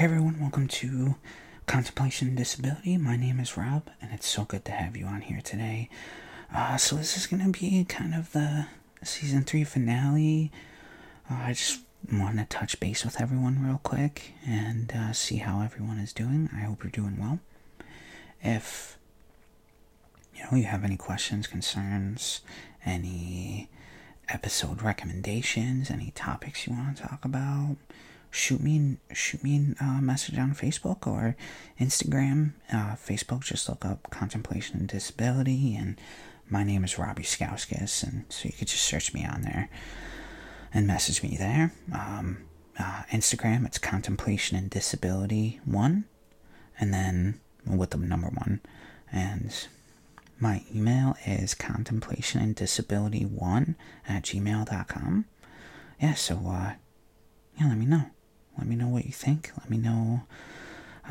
Hey everyone, welcome to Contemplation Disability. My name is Rob, and it's so good to have you on here today. Uh, so this is gonna be kind of the season three finale. Uh, I just want to touch base with everyone real quick and uh, see how everyone is doing. I hope you're doing well. If you know you have any questions, concerns, any episode recommendations, any topics you want to talk about, shoot me shoot me a message on Facebook or Instagram. Uh, Facebook, just look up Contemplation and Disability, and my name is Robbie Skouskis, and so you could just search me on there and message me there. Um, uh, Instagram, it's Contemplation and Disability one, and then with the number one, and my email is contemplation and disability one at gmail.com. Yeah, so uh, yeah, let me know. Let me know what you think. Let me know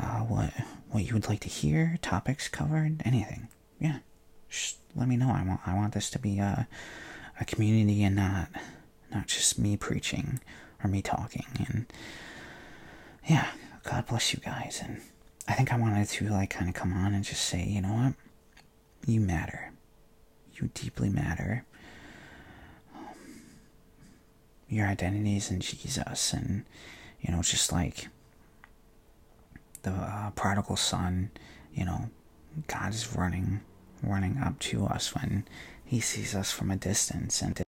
uh, what what you would like to hear, topics covered, anything. Yeah, just let me know. I want I want this to be a a community and not not just me preaching or me talking. And yeah, God bless you guys. And I think I wanted to like kind of come on and just say, you know what, you matter. You deeply matter. Um, your identity is in Jesus, and you know, just like the uh, prodigal son, you know, God is running, running up to us when He sees us from a distance, and